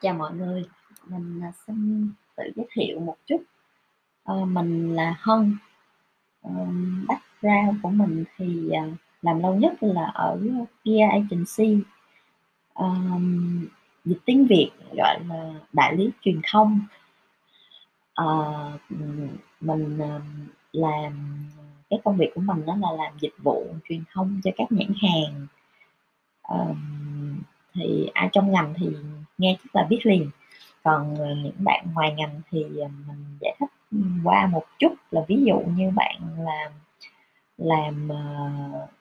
Chào mọi người, mình xin tự giới thiệu một chút. Ờ, mình là Hân. Ờ, background của mình thì à, làm lâu nhất là ở Kia Agency. Ờ, dịch tiếng Việt gọi là đại lý truyền thông. Mình à, làm cái công việc của mình đó là làm dịch vụ truyền thông cho các nhãn hàng. Thì ai trong ngành thì nghe chắc là biết liền. Còn ờ, những bạn ngoài ngành thì ờ, mình giải thích qua một chút là ví dụ như bạn làm làm ờ,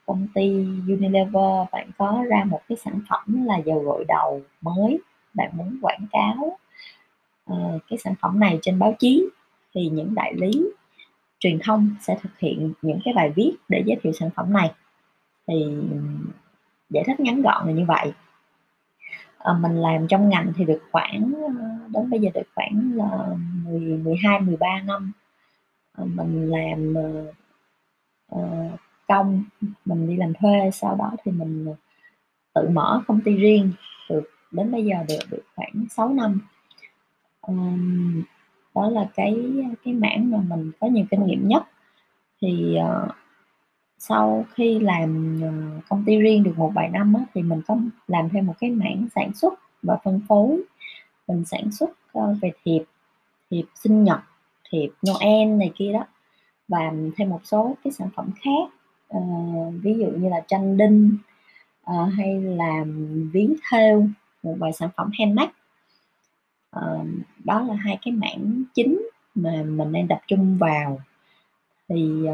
công ty Unilever bạn có ra một cái sản phẩm là dầu gội đầu mới bạn muốn quảng cáo uh, cái sản phẩm này trên báo chí thì những đại lý truyền thông sẽ thực hiện những cái bài viết để giới thiệu sản phẩm này. Thì giải thích ngắn gọn là như vậy à, mình làm trong ngành thì được khoảng ờ, đến bây giờ được khoảng là 10 12 13 năm. À, mình làm công mình đi làm thuê sau đó thì mình tự mở công ty riêng được đến bây giờ được được khoảng 6 năm. Đó là cái cái mảng mà mình có nhiều kinh nghiệm nhất. Thì uh, sau khi làm ờ, công ty riêng được một vài năm á, thì mình có làm thêm một cái mảng sản xuất và phân phối. Mình sản xuất ờ, về thiệp thiệp sinh nhật thiệp Noel này kia đó. Và thêm một số cái sản phẩm khác à, ví dụ như là tranh đinh à, hay là viếng thêu một vài sản phẩm handmade. À, đó là hai cái mảng chính mà mình đang tập trung vào. Thì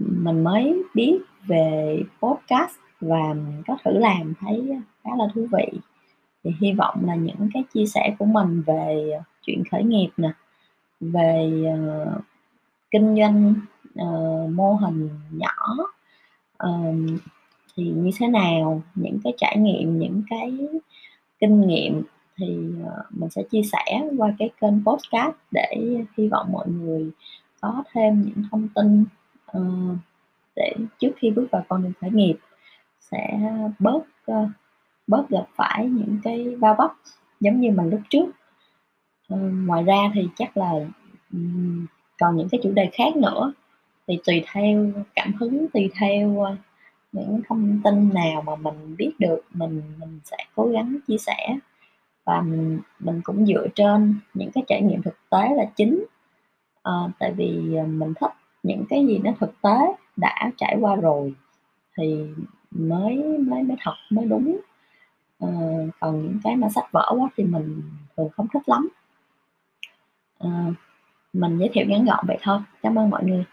mình mới biết về podcast và có thử làm thấy khá là thú vị. Thì hy vọng là những cái chia sẻ của mình về chuyện khởi nghiệp nè về uh, kinh doanh uh, mô hình nhỏ uh, thì như thế nào những cái trải nghiệm những cái kinh nghiệm thì uh, mình sẽ chia sẻ qua cái kênh podcast để hy vọng mọi người có thêm những thông tin Ờ, để trước khi bước vào con đường khởi nghiệp sẽ bớt uh, bớt gặp phải những cái bao bóc giống như mình lúc trước. Uh, ngoài ra thì chắc là um, còn những cái chủ đề khác nữa. Thì tùy theo cảm hứng tùy theo uh, những thông tin nào mà mình biết được mình mình sẽ cố gắng chia sẻ. Và mình, mình cũng dựa trên những cái trải nghiệm thực tế là chính. À, tại vì mình thích những cái gì nó thực tế đã trải qua rồi thì mới mới mới thật mới đúng. À, còn những cái mà sách vở quá thì mình thường không thích lắm. À, mình giới thiệu ngắn gọn vậy thôi. Cảm ơn mọi người.